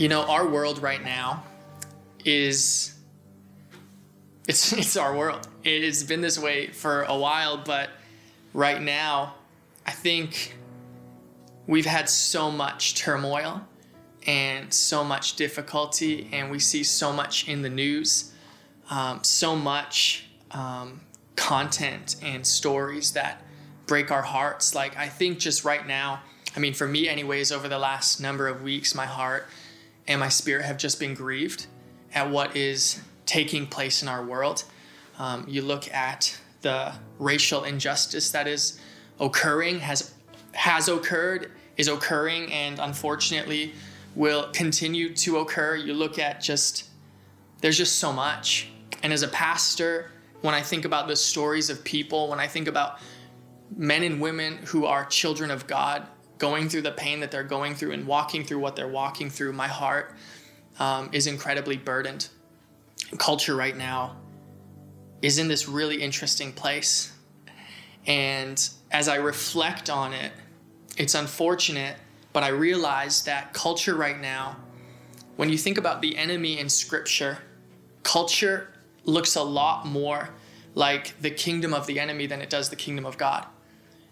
You know, our world right now is it's it's our world. It's been this way for a while, but right now, I think we've had so much turmoil and so much difficulty, and we see so much in the news, um, so much um, content and stories that break our hearts. Like, I think just right now, I mean, for me, anyways, over the last number of weeks, my heart and my spirit have just been grieved at what is taking place in our world. Um, you look at the racial injustice that is occurring, has has occurred, is occurring, and unfortunately will continue to occur. You look at just there's just so much. And as a pastor, when I think about the stories of people, when I think about men and women who are children of God going through the pain that they're going through and walking through what they're walking through, my heart um, is incredibly burdened. Culture right now is in this really interesting place. And as I reflect on it, it's unfortunate, but I realize that culture right now, when you think about the enemy in scripture, culture looks a lot more like the kingdom of the enemy than it does the kingdom of God.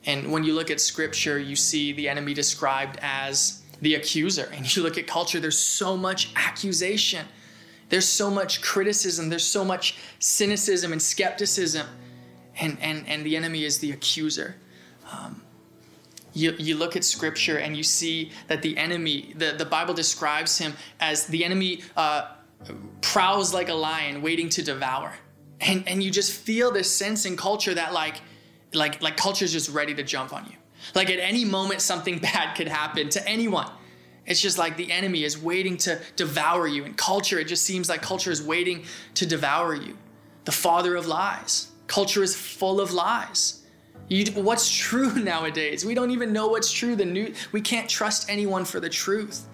And when you look at scripture, you see the enemy described as the accuser. And you look at culture, there's so much accusation, there's so much criticism, there's so much cynicism and skepticism. And, and, and the enemy is the accuser. Um, you, you look at scripture and you see that the enemy, the, the Bible describes him as the enemy uh, prowls like a lion waiting to devour. And, and you just feel this sense in culture that like, like, like culture is just ready to jump on you. Like at any moment, something bad could happen to anyone. It's just like the enemy is waiting to devour you. And culture, it just seems like culture is waiting to devour you. The father of lies. Culture is full of lies. You, what's true nowadays? We don't even know what's true. The new, we can't trust anyone for the truth.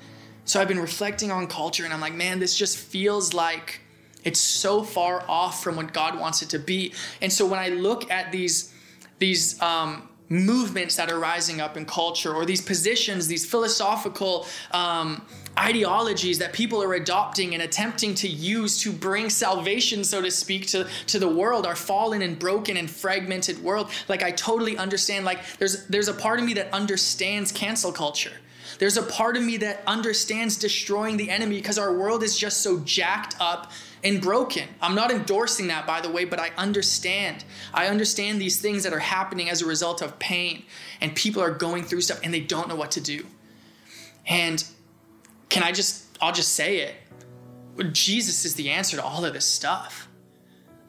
So I've been reflecting on culture and I'm like, man, this just feels like it's so far off from what God wants it to be. And so when I look at these, these um, movements that are rising up in culture or these positions, these philosophical um, ideologies that people are adopting and attempting to use to bring salvation, so to speak, to, to the world, our fallen and broken and fragmented world. Like I totally understand. Like there's there's a part of me that understands cancel culture. There's a part of me that understands destroying the enemy because our world is just so jacked up and broken. I'm not endorsing that, by the way, but I understand. I understand these things that are happening as a result of pain, and people are going through stuff and they don't know what to do. And can I just, I'll just say it. Jesus is the answer to all of this stuff.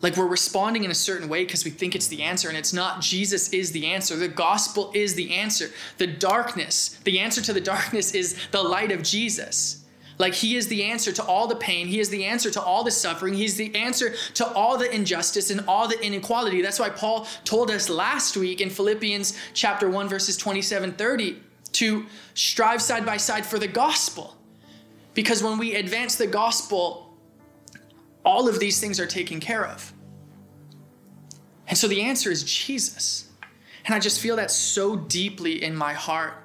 Like we're responding in a certain way because we think it's the answer, and it's not. Jesus is the answer. The gospel is the answer. The darkness, the answer to the darkness is the light of Jesus. Like he is the answer to all the pain. He is the answer to all the suffering. He's the answer to all the injustice and all the inequality. That's why Paul told us last week in Philippians chapter 1 verses 27 30 to strive side by side for the gospel. Because when we advance the gospel, all of these things are taken care of. And so the answer is Jesus. And I just feel that so deeply in my heart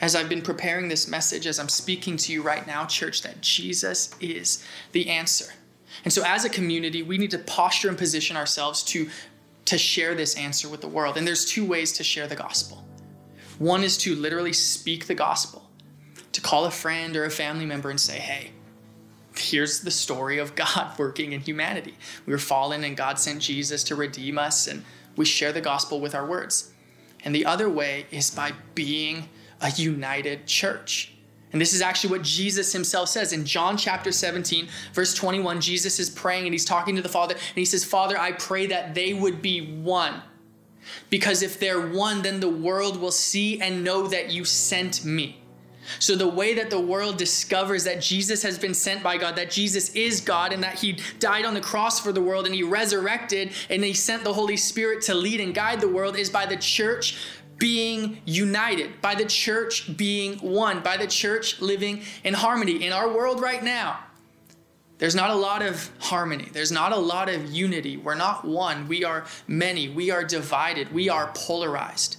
as I've been preparing this message, as I'm speaking to you right now, church, that Jesus is the answer. And so, as a community, we need to posture and position ourselves to, to share this answer with the world. And there's two ways to share the gospel one is to literally speak the gospel, to call a friend or a family member and say, hey, here's the story of God working in humanity. We were fallen, and God sent Jesus to redeem us, and we share the gospel with our words. And the other way is by being a united church. And this is actually what Jesus himself says in John chapter 17, verse 21. Jesus is praying and he's talking to the Father, and he says, Father, I pray that they would be one. Because if they're one, then the world will see and know that you sent me. So, the way that the world discovers that Jesus has been sent by God, that Jesus is God, and that He died on the cross for the world and He resurrected and He sent the Holy Spirit to lead and guide the world, is by the church being united, by the church being one, by the church living in harmony. In our world right now, there's not a lot of harmony. There's not a lot of unity. We're not one. We are many. We are divided. We are polarized.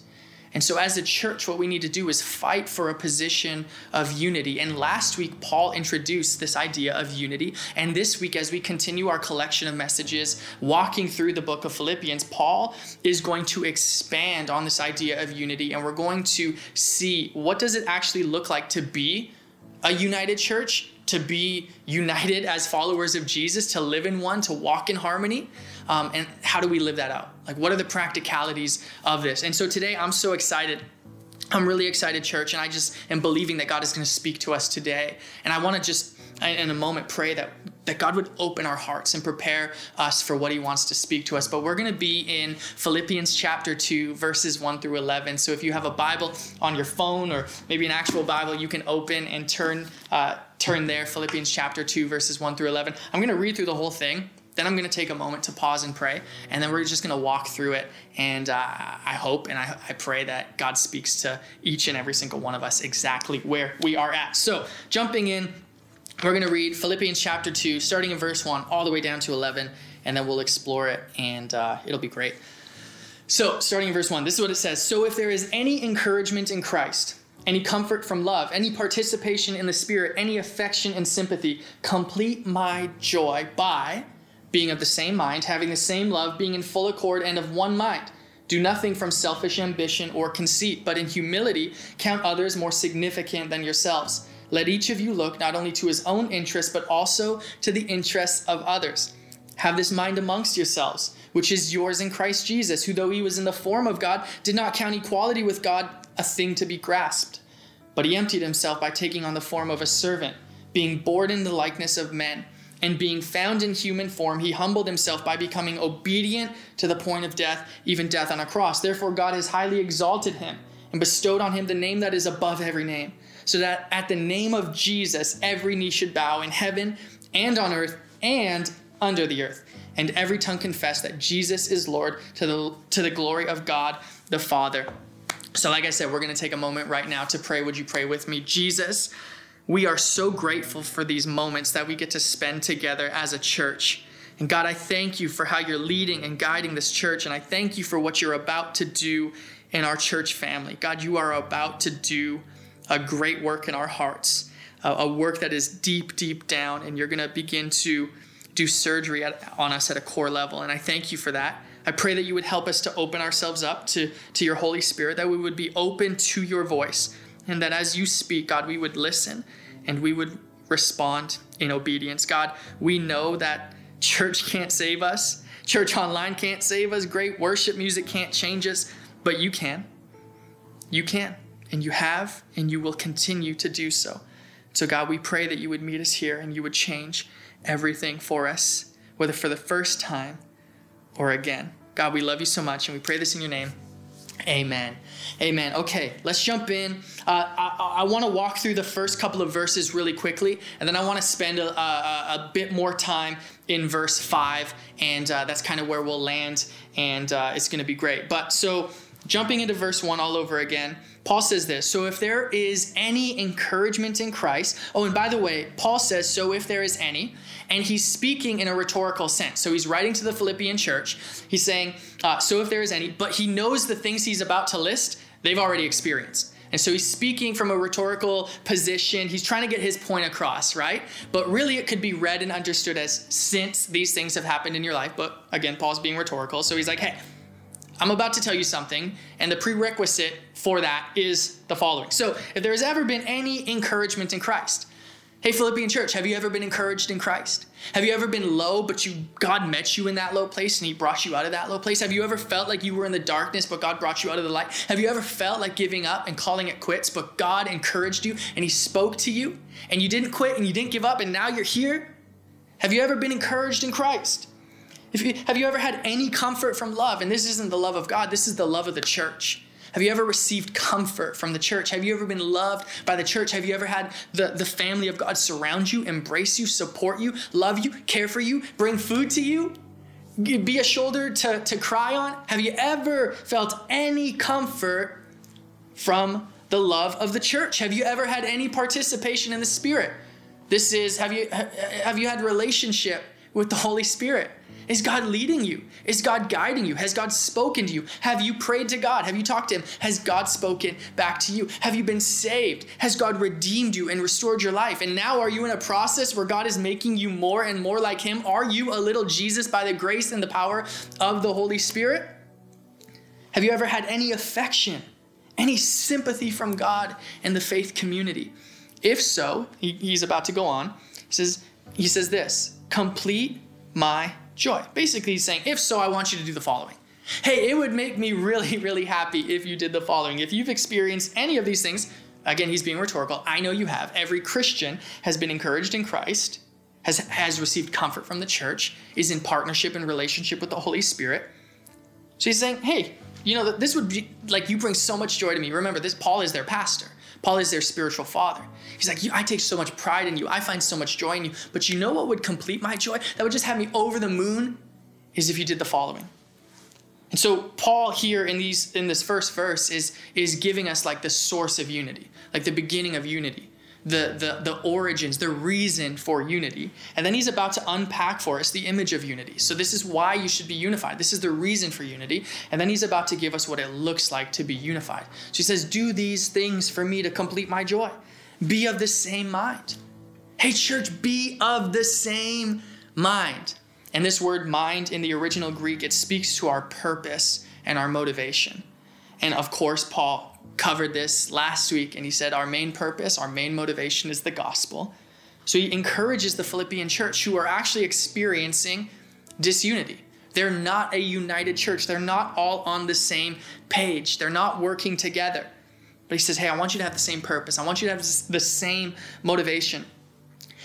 And so, as a church, what we need to do is fight for a position of unity. And last week, Paul introduced this idea of unity. And this week, as we continue our collection of messages, walking through the book of Philippians, Paul is going to expand on this idea of unity. And we're going to see what does it actually look like to be a united church, to be united as followers of Jesus, to live in one, to walk in harmony. Um, and how do we live that out? Like, what are the practicalities of this? And so today, I'm so excited. I'm really excited, church, and I just am believing that God is going to speak to us today. And I want to just, in a moment, pray that, that God would open our hearts and prepare us for what He wants to speak to us. But we're going to be in Philippians chapter 2, verses 1 through 11. So if you have a Bible on your phone or maybe an actual Bible, you can open and turn, uh, turn there, Philippians chapter 2, verses 1 through 11. I'm going to read through the whole thing. Then I'm going to take a moment to pause and pray, and then we're just going to walk through it. And uh, I hope and I, I pray that God speaks to each and every single one of us exactly where we are at. So, jumping in, we're going to read Philippians chapter 2, starting in verse 1, all the way down to 11, and then we'll explore it, and uh, it'll be great. So, starting in verse 1, this is what it says So, if there is any encouragement in Christ, any comfort from love, any participation in the Spirit, any affection and sympathy, complete my joy by being of the same mind, having the same love, being in full accord and of one mind. Do nothing from selfish ambition or conceit, but in humility count others more significant than yourselves. Let each of you look not only to his own interests, but also to the interests of others. Have this mind amongst yourselves, which is yours in Christ Jesus, who, though he was in the form of God, did not count equality with God a thing to be grasped. But he emptied himself by taking on the form of a servant, being born in the likeness of men and being found in human form, he humbled himself by becoming obedient to the point of death, even death on a cross. Therefore, God has highly exalted him and bestowed on him the name that is above every name, so that at the name of Jesus, every knee should bow in heaven and on earth and under the earth, and every tongue confess that Jesus is Lord to the, to the glory of God the Father. So, like I said, we're going to take a moment right now to pray. Would you pray with me? Jesus, we are so grateful for these moments that we get to spend together as a church. And God, I thank you for how you're leading and guiding this church. And I thank you for what you're about to do in our church family. God, you are about to do a great work in our hearts, a, work that is deep, deep down. And you're going to begin to do surgery at, on us at a core level. And I thank you for that. I pray that you would help us to open ourselves up to, to your Holy Spirit, that we would be open to your voice, and that as you speak, God, we would listen and we would respond in obedience. God, we know that church can't save us, church online can't save us, great worship music can't change us, but you can. You can, and you have, and you will continue to do so. So, God, we pray that you would meet us here and you would change everything for us, whether for the first time or again. God, we love you so much, and we pray this in your name. Amen. Amen. Okay, let's jump in. Uh, I, I want to walk through the first couple of verses really quickly, and then I want to spend a, a, a, bit more time in verse 5, and uh, that's kind of where we'll land, and uh, it's going to be great. But so, jumping into verse 1 all over again, Paul says this So if there is any encouragement in Christ, oh, and by the way, Paul says, So if there is any, and he's speaking in a rhetorical sense. So he's writing to the Philippian church. He's saying, uh, so if there is any, but he knows the things he's about to list, they've already experienced. And so he's speaking from a rhetorical position. He's trying to get his point across, right? But really, it could be read and understood as since these things have happened in your life. But again, Paul's being rhetorical. So he's like, hey, I'm about to tell you something, and the prerequisite for that is the following. So, if there has ever been any encouragement in Christ, Hey, Philippian church, have you ever been encouraged in Christ? Have you ever been low, but you God met you in that low place and He brought you out of that low place? Have you ever felt like you were in the darkness, but God brought you out of the light? Have you ever felt like giving up and calling it quits, but God encouraged you and He spoke to you and you didn't quit and you didn't give up and now you're here? Have you ever been encouraged in Christ? You, have you ever had any comfort from love? And this isn't the love of God, this is the love of the church. Have you ever received comfort from the church? Have you ever been loved by the church? Have you ever had the, the family of God surround you, embrace you, support you, love you, care for you, bring food to you? Be a shoulder to, to cry on? Have you ever felt any comfort from the love of the church? Have you ever had any participation in the Spirit? This is have you have you had relationship with the Holy Spirit? Is God leading you? Is God guiding you? Has God spoken to you? Have you prayed to God? Have you talked to Him? Has God spoken back to you? Have you been saved? Has God redeemed you and restored your life? And now are you in a process where God is making you more and more like Him? Are you a little Jesus by the grace and the power of the Holy Spirit? Have you ever had any affection, any sympathy from God and the faith community? If so, he, he's about to go on. He says, he says this complete my joy. Basically, he's saying, if so, I want you to do the following. Hey, it would make me really, really happy if you did the following. If you've experienced any of these things, again, he's being rhetorical. I know you have. Every Christian has been encouraged in Christ, has, has received comfort from the church, is in partnership and relationship with the Holy Spirit. So he's saying, hey, you know, this would be like you bring so much joy to me. Remember, this Paul is their pastor. Paul is their spiritual father. He's like, I take so much pride in you. I find so much joy in you. But you know what would complete my joy? That would just have me over the moon is if you did the following. And so Paul here in these in this first verse is is giving us like the source of unity, like the beginning of unity the, the, the origins, the reason for unity. And then he's about to unpack for us the image of unity. So, this is why you should be unified. This is the reason for unity. And then he's about to give us what it looks like to be unified. So, he says, Do these things for me to complete my joy. Be of the same mind. Hey, church, be of the same mind. And this word mind in the original Greek, it speaks to our purpose and our motivation. And of course, Paul covered this last week and he said our main purpose, our main motivation is the gospel. So he encourages the Philippian church who are actually experiencing disunity. They're not a united church. They're not all on the same page. They're not working together. But he says, Hey, I want you to have the same purpose. I want you to have the same motivation.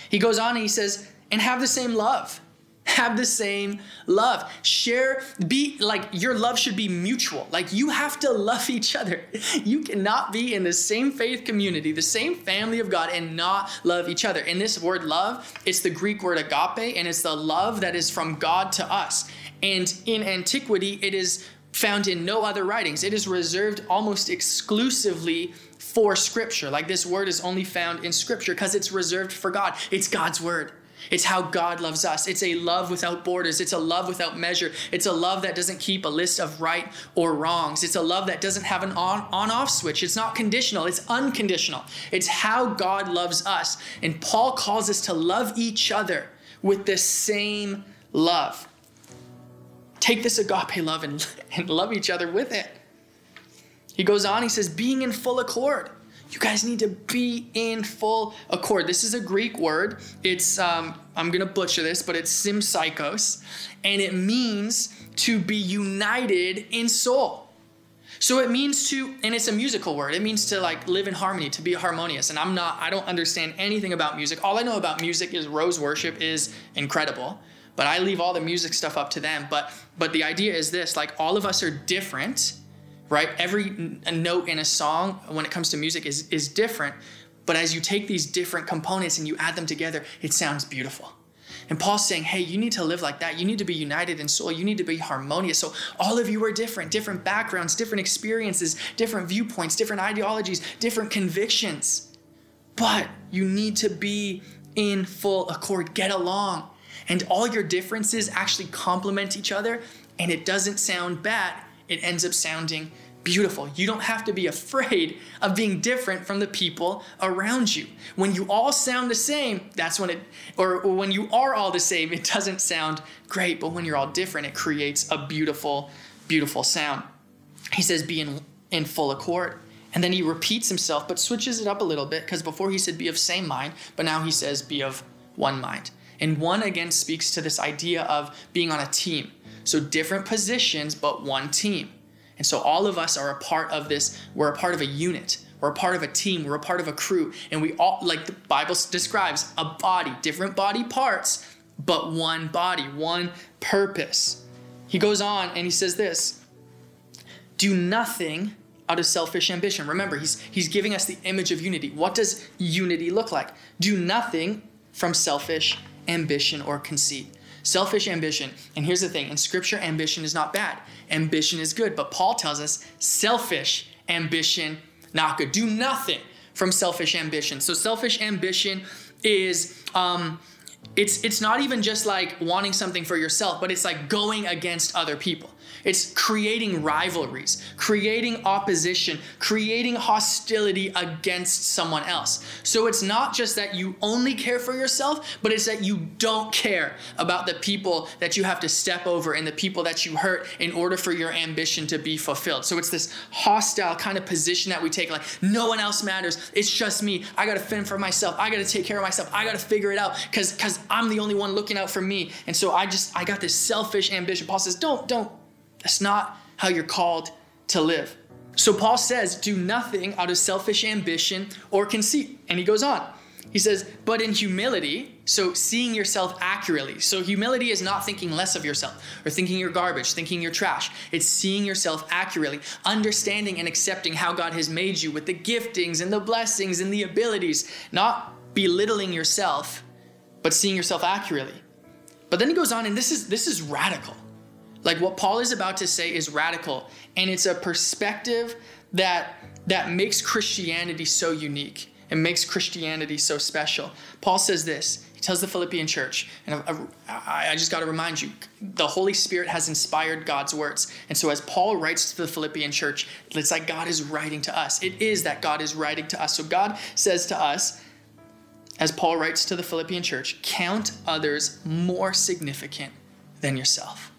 He goes on and he says, And have the same love have the same love. Share, be like your love should be mutual. Like you have to love each other. You cannot be in the same faith community, the same family of God, and not love each other. In this word love, it's the Greek word agape, and it's the love that is from God to us. And in antiquity, it is found in no other writings. It is reserved almost exclusively for scripture. Like this word is only found in scripture because it's reserved for God. It's God's word. It's how God loves us. It's a love without borders. It's a love without measure. It's a love that doesn't keep a list of right or wrongs. It's a love that doesn't have an on on off switch. It's not conditional, it's unconditional. It's how God loves us. And Paul calls us to love each other with the same love. Take this agape love and, and love each other with it. He goes on, he says, being in full accord. You guys need to be in full accord. This is a Greek word. It's, um, I'm going to butcher this, but it's sympsychos, and it means to be united in soul. So it means to, and it's a musical word. It means to like live in harmony, to be harmonious. And I'm not, I don't understand anything about music. All I know about music is Rose Worship is incredible, but I leave all the music stuff up to them. But but the idea is this: like all of us are different right? Every note in a song when it comes to music is, is different. But as you take these different components and you add them together, it sounds beautiful. And Paul's saying, hey, you need to live like that. You need to be united in soul. You need to be harmonious. So all of you are different, different backgrounds, different experiences, different viewpoints, different ideologies, different convictions. But you need to be in full accord, get along. And all your differences actually complement each other, and it doesn't sound bad it ends up sounding beautiful. You don't have to be afraid of being different from the people around you. When you all sound the same, that's when it, or when you are all the same, it doesn't sound great. But when you're all different, it creates a beautiful, beautiful sound. He says, be in, in full accord. And then he repeats himself, but switches it up a little bit because before he said, be of same mind, but now he says, be of one mind. And one again speaks to this idea of being on a team. So different positions, but one team. And so all of us are a part of this, we're a part of a unit. We're a part of a team, we're a part of a crew, and we all, like the Bible describes, a body, different body parts, but one body, one purpose. He goes on and he says this Do nothing out of selfish ambition. Remember, he's, he's giving us the image of unity. What does unity look like? Do nothing from selfish ambition or conceit. Selfish ambition. And here's the thing in scripture, ambition is not bad, ambition is good. But Paul tells us selfish ambition, not good. Do nothing from selfish ambition. So, selfish ambition is. Um, it's it's not even just like wanting something for yourself, but it's like going against other people. It's creating rivalries, creating opposition, creating hostility against someone else. So it's not just that you only care for yourself, but it's that you don't care about the people that you have to step over and the people that you hurt in order for your ambition to be fulfilled. So it's this hostile kind of position that we take like, no one else matters. It's just me. I got to fend for myself. I got to take care of myself. I got to figure it out because because I'm the only one looking out for me. And so I just I got this selfish ambition. Paul says, don't don't that's not how you're called to live. So Paul says, do nothing out of selfish ambition or conceit. And he goes on. He says, but in humility, so seeing yourself accurately. So humility is not thinking less of yourself or thinking you're garbage, thinking you're trash. It's seeing yourself accurately, understanding and accepting how God has made you with the giftings and the blessings and the abilities, not belittling yourself, but seeing yourself accurately. But then he goes on, and this is this is radical. Like what Paul is about to say is radical, and it's a perspective that that makes Christianity so unique and makes Christianity so special. Paul says this. He tells the Philippian church, and I, I just got to remind you, the Holy Spirit has inspired God's words. And so as Paul writes to the Philippian church, it's like God is writing to us. It is that God is writing to us. So God says to us, as Paul writes to the Philippian church, count others more significant than yourself.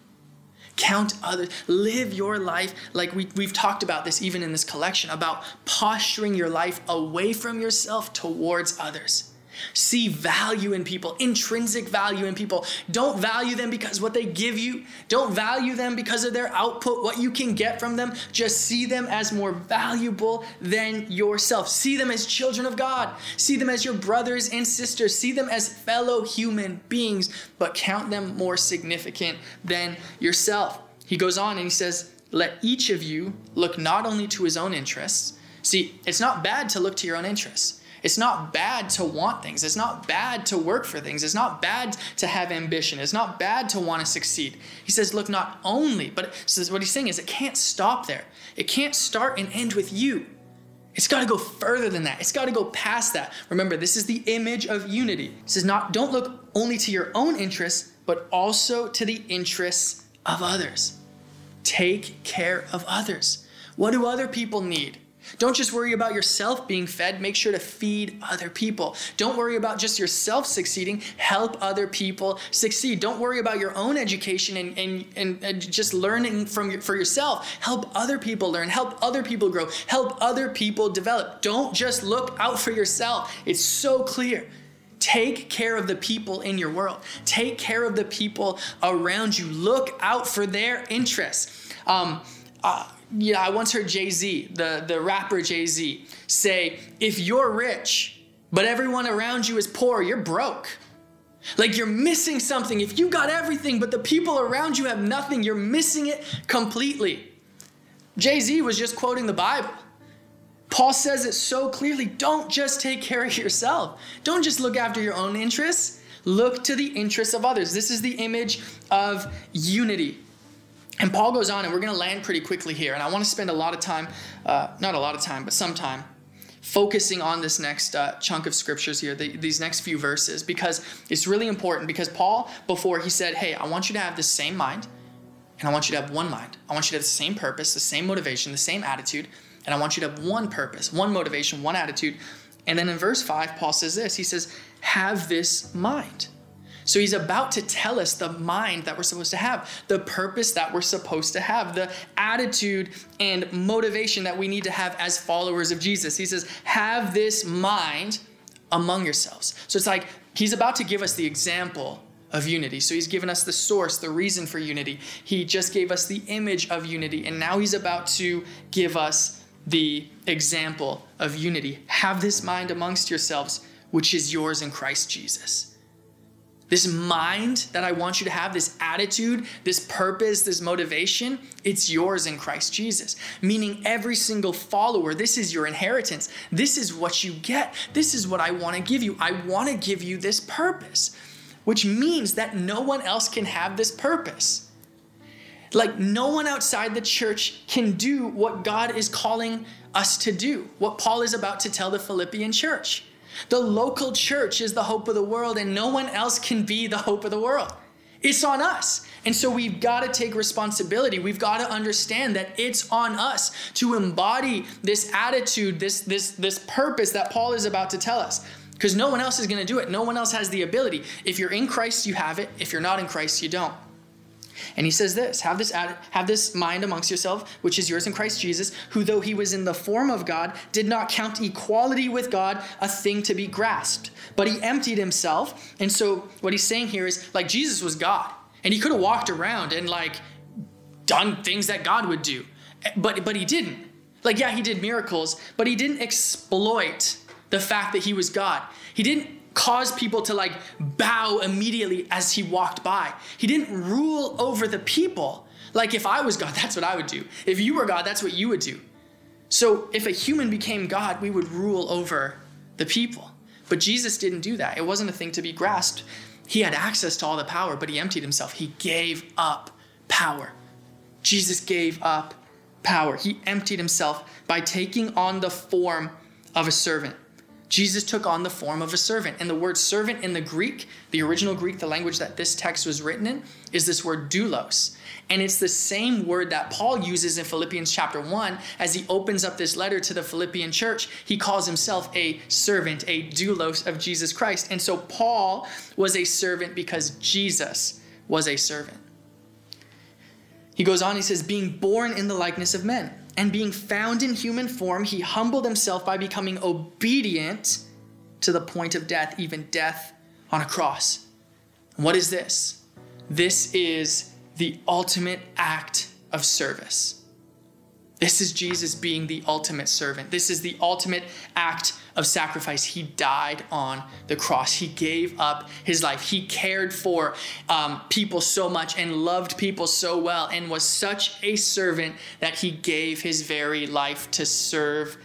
Count others. Live your life like we, we've talked about this even in this collection about posturing your life away from yourself towards others. See value in people, intrinsic value in people. Don't value them because what they give you. Don't value them because of their output, what you can get from them. Just see them as more valuable than yourself. See them as children of God. See them as your brothers and sisters. See them as fellow human beings, but count them more significant than yourself. He goes on and he says, Let each of you look not only to his own interests. See, it's not bad to look to your own interests. It's not bad to want things. It's not bad to work for things. It's not bad to have ambition. It's not bad to want to succeed. He says, look, not only, but what he's saying is it can't stop there. It can't start and end with you. It's got to go further than that. It's got to go past that. Remember, this is the image of unity. He says, not don't look only to your own interests, but also to the interests of others. Take care of others. What do other people need? Don't just worry about yourself being fed, make sure to feed other people. Don't worry about just yourself succeeding, help other people succeed. Don't worry about your own education and, and, and just learning from for yourself. Help other people learn, help other people grow, help other people develop. Don't just look out for yourself. It's so clear. Take care of the people in your world. Take care of the people around you. Look out for their interests. Um, uh, you know, I once heard Jay Z, the, the rapper Jay Z, say, if you're rich, but everyone around you is poor, you're broke. Like you're missing something. If you got everything, but the people around you have nothing, you're missing it completely. Jay Z was just quoting the Bible. Paul says it so clearly don't just take care of yourself, don't just look after your own interests. Look to the interests of others. This is the image of unity. And Paul goes on, and we're going to land pretty quickly here. And I want to spend a lot of time, uh, not a lot of time, but some time, focusing on this next uh, chunk of scriptures here, the, these next few verses, because it's really important. Because Paul, before he said, Hey, I want you to have the same mind, and I want you to have one mind. I want you to have the same purpose, the same motivation, the same attitude, and I want you to have one purpose, one motivation, one attitude. And then in verse 5, Paul says this He says, Have this mind. So he's about to tell us the mind that we're supposed to have, the purpose that we're supposed to have, the attitude and motivation that we need to have as followers of Jesus. He says, Have this mind among yourselves. So it's like he's about to give us the example of unity. So he's given us the source, the reason for unity. He just gave us the image of unity. And now he's about to give us the example of unity. Have this mind amongst yourselves, which is yours in Christ Jesus. This mind that I want you to have, this attitude, this purpose, this motivation, it's yours in Christ Jesus. Meaning, every single follower, this is your inheritance. This is what you get. This is what I want to give you. I want to give you this purpose, which means that no one else can have this purpose. Like, no one outside the church can do what God is calling us to do, what Paul is about to tell the Philippian church. The local church is the hope of the world, and no one else can be the hope of the world. It's on us. And so we've got to take responsibility. We've got to understand that it's on us to embody this attitude, this, this, this purpose that Paul is about to tell us. Because no one else is going to do it. No one else has the ability. If you're in Christ, you have it. If you're not in Christ, you don't. And he says this have this, have this mind amongst yourself, which is yours in Christ Jesus, who, though he was in the form of God, did not count equality with God a thing to be grasped, but he emptied himself. And so, what he's saying here is like Jesus was God, and he could have walked around and like done things that God would do, eh, but, but he didn't. Like, yeah, he did miracles, but he didn't exploit the fact that he was God. He didn't cause people to like bow immediately as he walked by. He didn't rule over the people. Like if I was God, that's what I would do. If you were God, that's what you would do. So if a human became God, we would rule over the people. But Jesus didn't do that. It wasn't a thing to be grasped. He had access to all the power, but he emptied himself. He gave up power. Jesus gave up power. He emptied himself by taking on the form of a servant. Jesus took on the form of a servant. And the word servant in the Greek, the original Greek, the language that this text was written in, is this word doulos. And it's the same word that Paul uses in Philippians chapter 1 as he opens up this letter to the Philippian church. He calls himself a servant, a doulos of Jesus Christ. And so Paul was a servant because Jesus was a servant. He goes on, he says, being born in the likeness of men and being found in human form, he humbled himself by becoming obedient to the point of death, even death on a cross. what is this? This is the ultimate act of service. This is Jesus being the ultimate servant. This is the ultimate act of sacrifice. He died on the cross. He gave up his life. He cared for um, people so much and loved people so well and was such a servant that he gave his very life to serve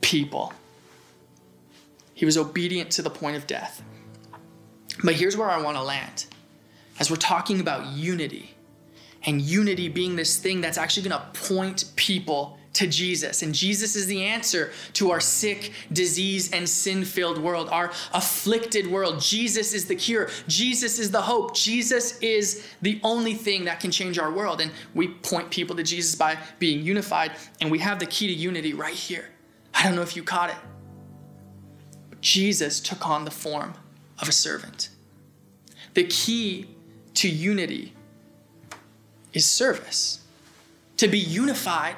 people. He was obedient to the point of death. But here's where I want to land. As we're talking about unity, and unity being this thing that's actually going to point people to Jesus. And Jesus is the answer to our sick, disease, and sin filled world, our afflicted world. Jesus is the cure. Jesus is the hope. Jesus is the only thing that can change our world. And we point people to Jesus by being unified. And we have the key to unity right here. I don't know if you caught it. But Jesus took on the form of a servant. The key to unity is service. To be unified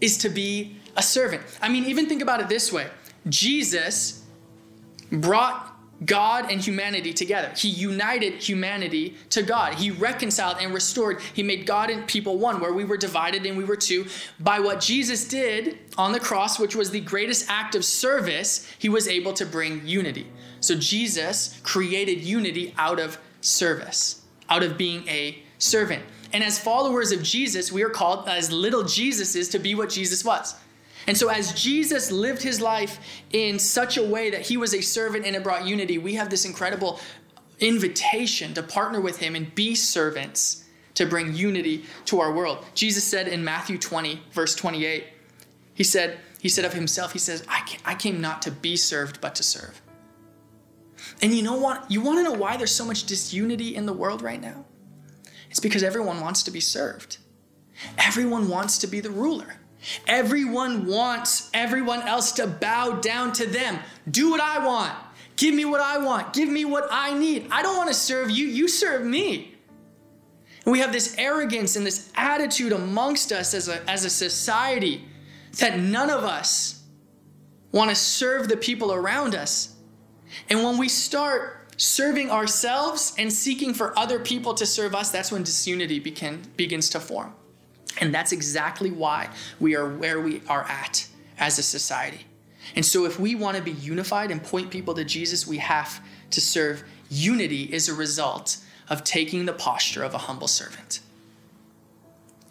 is to be a servant. I mean, even think about it this way Jesus brought God and humanity together. He united humanity to God. He reconciled and restored. He made God and people one, where we were divided and we were two. By what Jesus did on the cross, which was the greatest act of service, he was able to bring unity. So Jesus created unity out of service, out of being a servant. And as followers of Jesus, we are called as little Jesuses to be what Jesus was. And so, as Jesus lived his life in such a way that he was a servant and it brought unity, we have this incredible invitation to partner with him and be servants to bring unity to our world. Jesus said in Matthew 20, verse 28, he said, he said of himself, he says, I came not to be served, but to serve. And you know what? You want to know why there's so much disunity in the world right now? It's because everyone wants to be served. Everyone wants to be the ruler. Everyone wants everyone else to bow down to them. Do what I want. Give me what I want. Give me what I need. I don't want to serve you. You serve me. And we have this arrogance and this attitude amongst us as a, as a society that none of us want to serve the people around us. And when we start serving ourselves and seeking for other people to serve us, that's when disunity begin, begins to form. And that's exactly why we are where we are at as a society. And so, if we want to be unified and point people to Jesus, we have to serve. Unity is a result of taking the posture of a humble servant.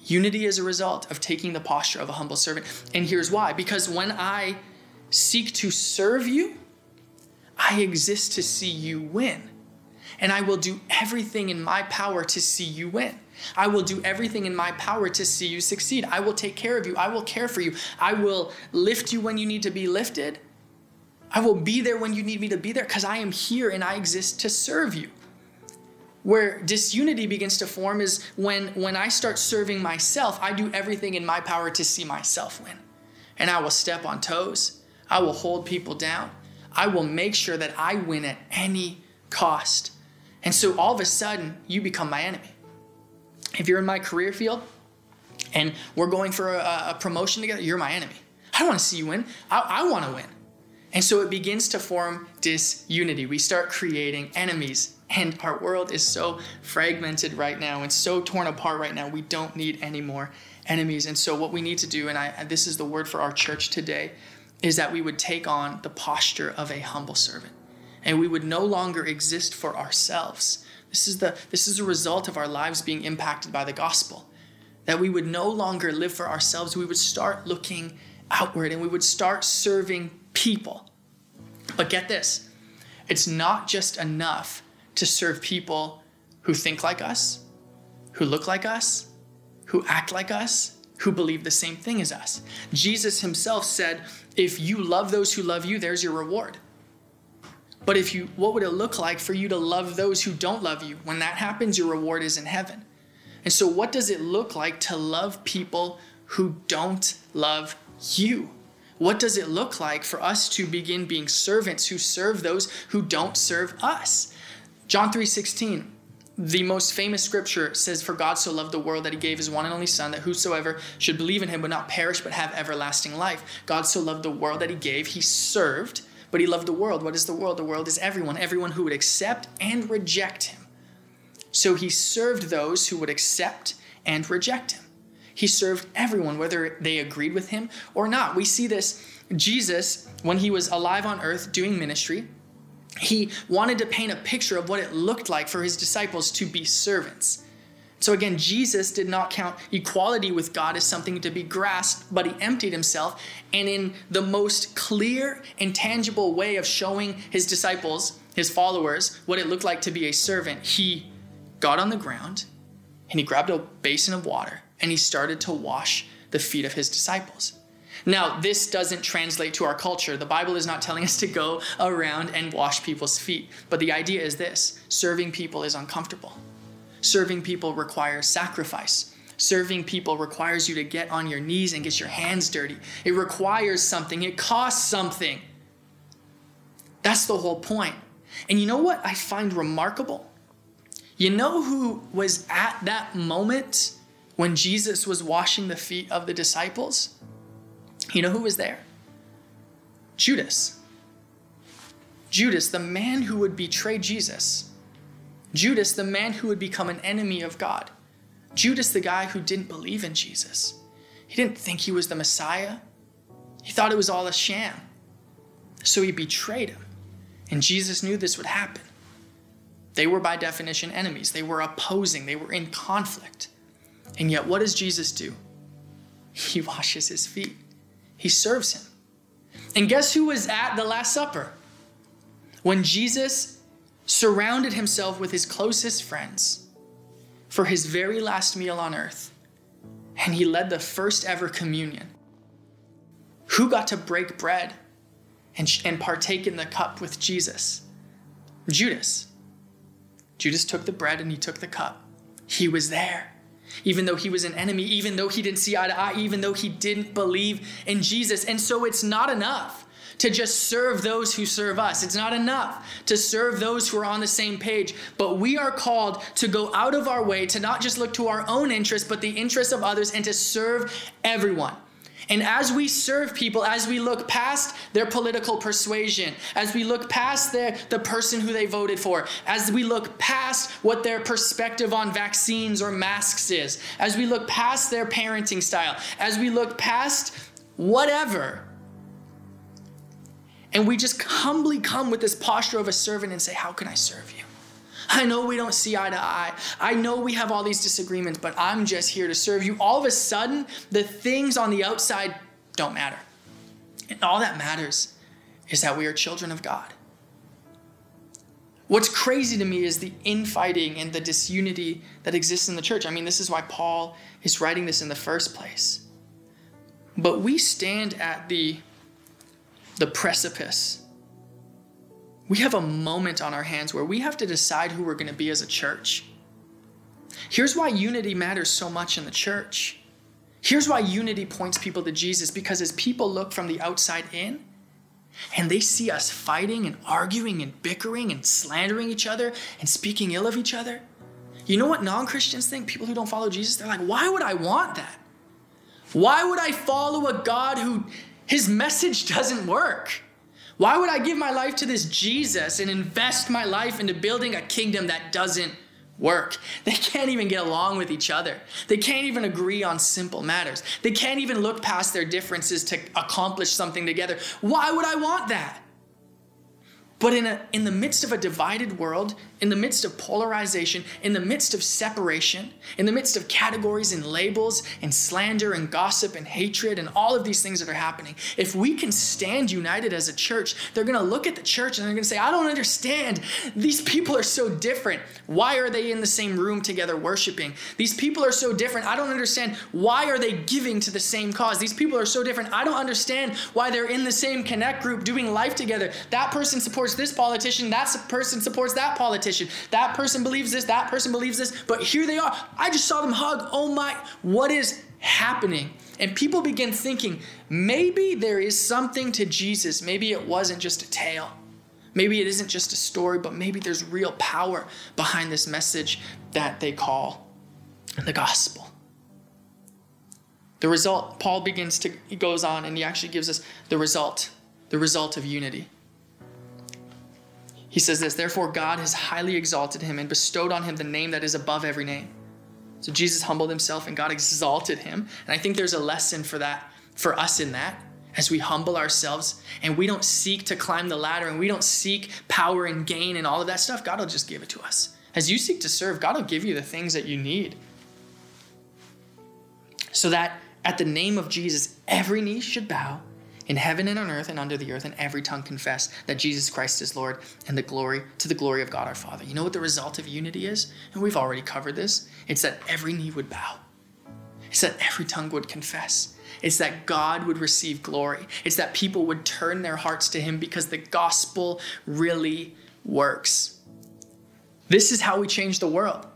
Unity is a result of taking the posture of a humble servant. And here's why because when I seek to serve you, I exist to see you win. And I will do everything in my power to see you win. I will do everything in my power to see you succeed. I will take care of you. I will care for you. I will lift you when you need to be lifted. I will be there when you need me to be there because I am here and I exist to serve you. Where disunity begins to form is when, when I start serving myself, I do everything in my power to see myself win. And I will step on toes, I will hold people down, I will make sure that I win at any cost. And so all of a sudden, you become my enemy. If you're in my career field and we're going for a, a promotion together, you're my enemy. I don't want to see you win. I, I want to win. And so it begins to form disunity. We start creating enemies. And our world is so fragmented right now and so torn apart right now. We don't need any more enemies. And so, what we need to do, and I, this is the word for our church today, is that we would take on the posture of a humble servant and we would no longer exist for ourselves. This is the this is a result of our lives being impacted by the gospel. That we would no longer live for ourselves, we would start looking outward and we would start serving people. But get this, it's not just enough to serve people who think like us, who look like us, who act like us, who believe the same thing as us. Jesus himself said, if you love those who love you, there's your reward. But if you what would it look like for you to love those who don't love you? When that happens, your reward is in heaven. And so what does it look like to love people who don't love you? What does it look like for us to begin being servants who serve those who don't serve us? John 3:16 the most famous scripture says, For God so loved the world that he gave his one and only Son, that whosoever should believe in him would not perish but have everlasting life. God so loved the world that he gave, he served, but he loved the world. What is the world? The world is everyone, everyone who would accept and reject him. So he served those who would accept and reject him. He served everyone, whether they agreed with him or not. We see this Jesus, when he was alive on earth doing ministry, he wanted to paint a picture of what it looked like for his disciples to be servants. So again, Jesus did not count equality with God as something to be grasped, but he emptied himself. And in the most clear and tangible way of showing his disciples, his followers, what it looked like to be a servant, he got on the ground and he grabbed a basin of water and he started to wash the feet of his disciples. Now, this doesn't translate to our culture. The Bible is not telling us to go around and wash people's feet. But the idea is this serving people is uncomfortable. Serving people requires sacrifice. Serving people requires you to get on your knees and get your hands dirty. It requires something, it costs something. That's the whole point. And you know what I find remarkable? You know who was at that moment when Jesus was washing the feet of the disciples? You know who was there? Judas. Judas, the man who would betray Jesus. Judas, the man who would become an enemy of God. Judas, the guy who didn't believe in Jesus. He didn't think he was the Messiah. He thought it was all a sham. So he betrayed him. And Jesus knew this would happen. They were, by definition, enemies. They were opposing, they were in conflict. And yet, what does Jesus do? He washes his feet he serves him. And guess who was at the Last Supper? When Jesus surrounded himself with his closest friends for his very last meal on earth, and he led the first ever communion. Who got to break bread and, and partake in the cup with Jesus? Judas. Judas took the bread and he took the cup. He was there even though he was an enemy, even though he didn't see eye to eye, even though he didn't believe in Jesus. And so it's not enough to just serve those who serve us. It's not enough to serve those who are on the same page, but we are called to go out of our way to not just look to our own interests, but the interests of others and to serve everyone. And as we serve people, as we look past their political persuasion, as we look past their, the person who they voted for, as we look past what their perspective on vaccines or masks is, as we look past their parenting style, as we look past whatever, and we just humbly come with this posture of a servant and say, How can I serve you? I know we don't see eye to eye. I know we have all these disagreements, but I'm just here to serve you. All of a sudden, the things on the outside don't matter. And all that matters is that we are children of God. What's crazy to me is the infighting and the disunity that exists in the church. I mean, this is why Paul is writing this in the first place. But we stand at the, the precipice we have a moment on our hands where we have to decide who we're going to be as a church. Here's why unity matters so much in the church. Here's why unity points people to Jesus because as people look from the outside in and they see us fighting and arguing and bickering and slandering each other and speaking ill of each other, you know what non Christians think? People who don't follow Jesus, they're like, why would I want that? Why would I follow a God who his message doesn't work? Why would I give my life to this Jesus and invest my life into building a kingdom that doesn't work? They can't even get along with each other. They can't even agree on simple matters. They can't even look past their differences to accomplish something together. Why would I want that? But in, a, in the midst of a divided world, in the midst of polarization, in the midst of separation, in the midst of categories and labels and slander and gossip and hatred and all of these things that are happening, if we can stand united as a church, they're going to look at the church and they're going to say, I don't understand. These people are so different. Why are they in the same room together worshiping? These people are so different. I don't understand. Why are they giving to the same cause? These people are so different. I don't understand why they're in the same connect group doing life together. That person supports this politician, that person supports that politician politician. That person believes this, that person believes this, but here they are. I just saw them hug. Oh my, what is happening? And people begin thinking maybe there is something to Jesus. Maybe it wasn't just a tale. Maybe it isn't just a story, but maybe there's real power behind this message that they call the gospel. The result, Paul begins to, he goes on and he actually gives us the result, the result of unity. He says this, therefore God has highly exalted him and bestowed on him the name that is above every name. So Jesus humbled himself and God exalted him. And I think there's a lesson for that, for us in that, as we humble ourselves and we don't seek to climb the ladder and we don't seek power and gain and all of that stuff, God will just give it to us. As you seek to serve, God will give you the things that you need. So that at the name of Jesus, every knee should bow in heaven and on earth and under the earth, and every tongue confess that Jesus Christ is Lord and the glory to the glory of God our Father. You know what the result of unity is? And we've already covered this. It's that every knee would bow. It's that every tongue would confess. It's that God would receive glory. It's that people would turn their hearts to Him because the gospel really works. This is how we change the world.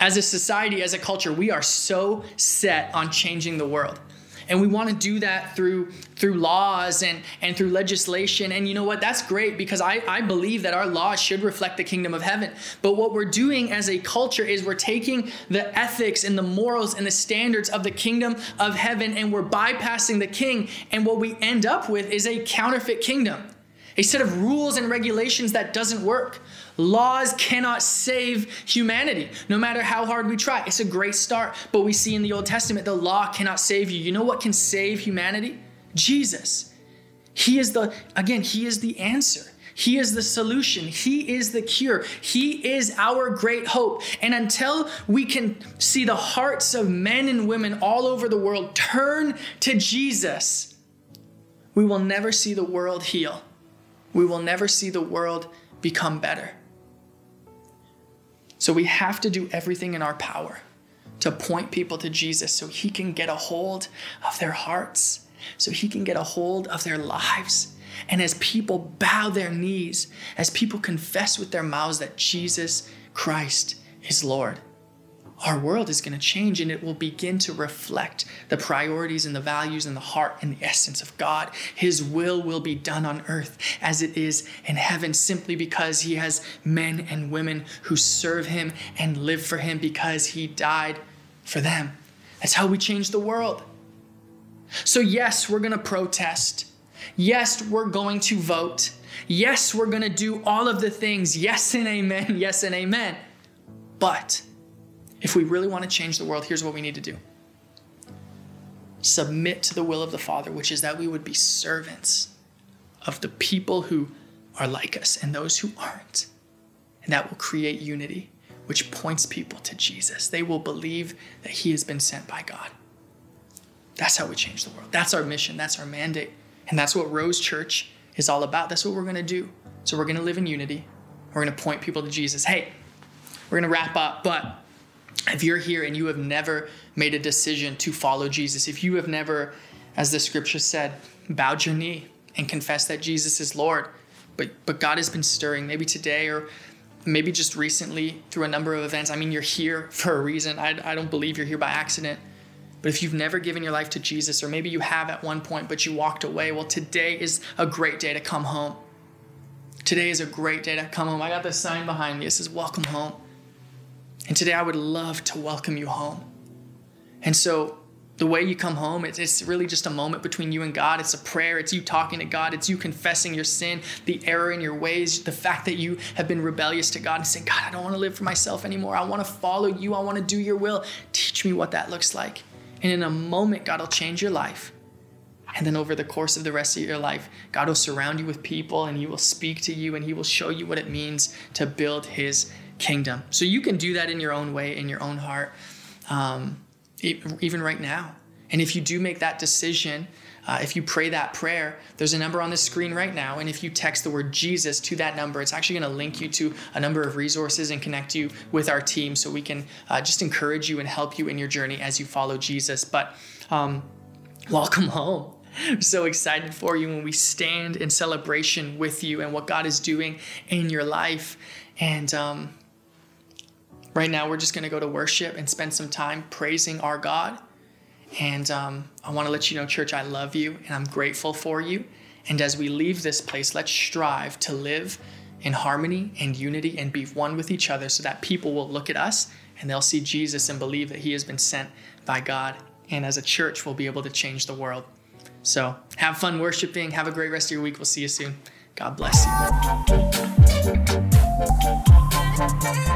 As a society, as a culture, we are so set on changing the world and we want to do that through through laws and and through legislation. And you know what? That's great because I, I believe that our laws should reflect the kingdom of heaven. But what we're doing as a culture is we're taking the ethics and the morals and the standards of the kingdom of heaven and we're bypassing the king. And what we end up with is a counterfeit kingdom a set of rules and regulations that doesn't work Laws cannot save humanity, no matter how hard we try. It's a great start, but we see in the Old Testament the law cannot save you. You know what can save humanity? Jesus. He is the, again, He is the answer. He is the solution. He is the cure. He is our great hope. And until we can see the hearts of men and women all over the world turn to Jesus, we will never see the world heal. We will never see the world become better. So we have to do everything in our power to point people to Jesus so he can get a hold of their hearts, so he can get a hold of their lives. And as people bow their knees, as people confess with their mouths that Jesus Christ is Lord, our world is going to change and it will begin to reflect the priorities and the values and the heart and the essence of God. His will will be done on earth as it is in heaven simply because He has men and women who serve Him and live for Him because He died for them. That's how we change the world. So, yes, we're going to protest. Yes, we're going to vote. Yes, we're going to do all of the things. Yes, and amen. Yes, and amen. But if we really want to change the world, here's what we need to do submit to the will of the Father, which is that we would be servants of the people who are like us and those who aren't. And that will create unity, which points people to Jesus. They will believe that He has been sent by God. That's how we change the world. That's our mission. That's our mandate. And that's what Rose Church is all about. That's what we're going to do. So we're going to live in unity. We're going to point people to Jesus. Hey, we're going to wrap up, but if you're here and you have never made a decision to follow Jesus, if you have never, as the scripture said, bowed your knee and confessed that Jesus is Lord, but but God has been stirring maybe today or maybe just recently through a number of events. I mean, you're here for a reason. I, I don't believe you're here by accident. But if you've never given your life to Jesus, or maybe you have at one point, but you walked away, well, today is a great day to come home. Today is a great day to come home. I got this sign behind me. It says, Welcome home. And today I would love to welcome you home. And so the way you come home, it's, really just a moment between you and God. It's a prayer. It's you talking to God. It's you confessing your sin, the error in your ways, the fact that you have been rebellious to God and saying, God, I don't want to live for myself anymore. I want to follow you. I want to do your will. Teach me what that looks like. And in a moment, God will change your life. And then over the course of the rest of your life, God will surround you with people and He will speak to you and He will show you what it means to build His kingdom. So you can do that in your own way, in your own heart. Um, even right now. And if you do make that decision, uh, if you pray that prayer, there's a number on the screen right now. And if you text the word Jesus to that number, it's actually going to link you to a number of resources and connect you with our team so we can uh, just encourage you and help you in your journey as you follow Jesus. But um, welcome home. I'm so excited for you when we stand in celebration with you and what God is doing in your life. And um, right now we're just going to go to worship and spend some time praising our God. And um, I want to let you know, church, I love you and I'm grateful for you. And as we leave this place, let's strive to live in harmony and unity and be one with each other so that people will look at us and they'll see Jesus and believe that he has been sent by God. And as a church, we'll be able to change the world. So have fun worshiping. Have a great rest of your week. We'll see you soon. God bless you.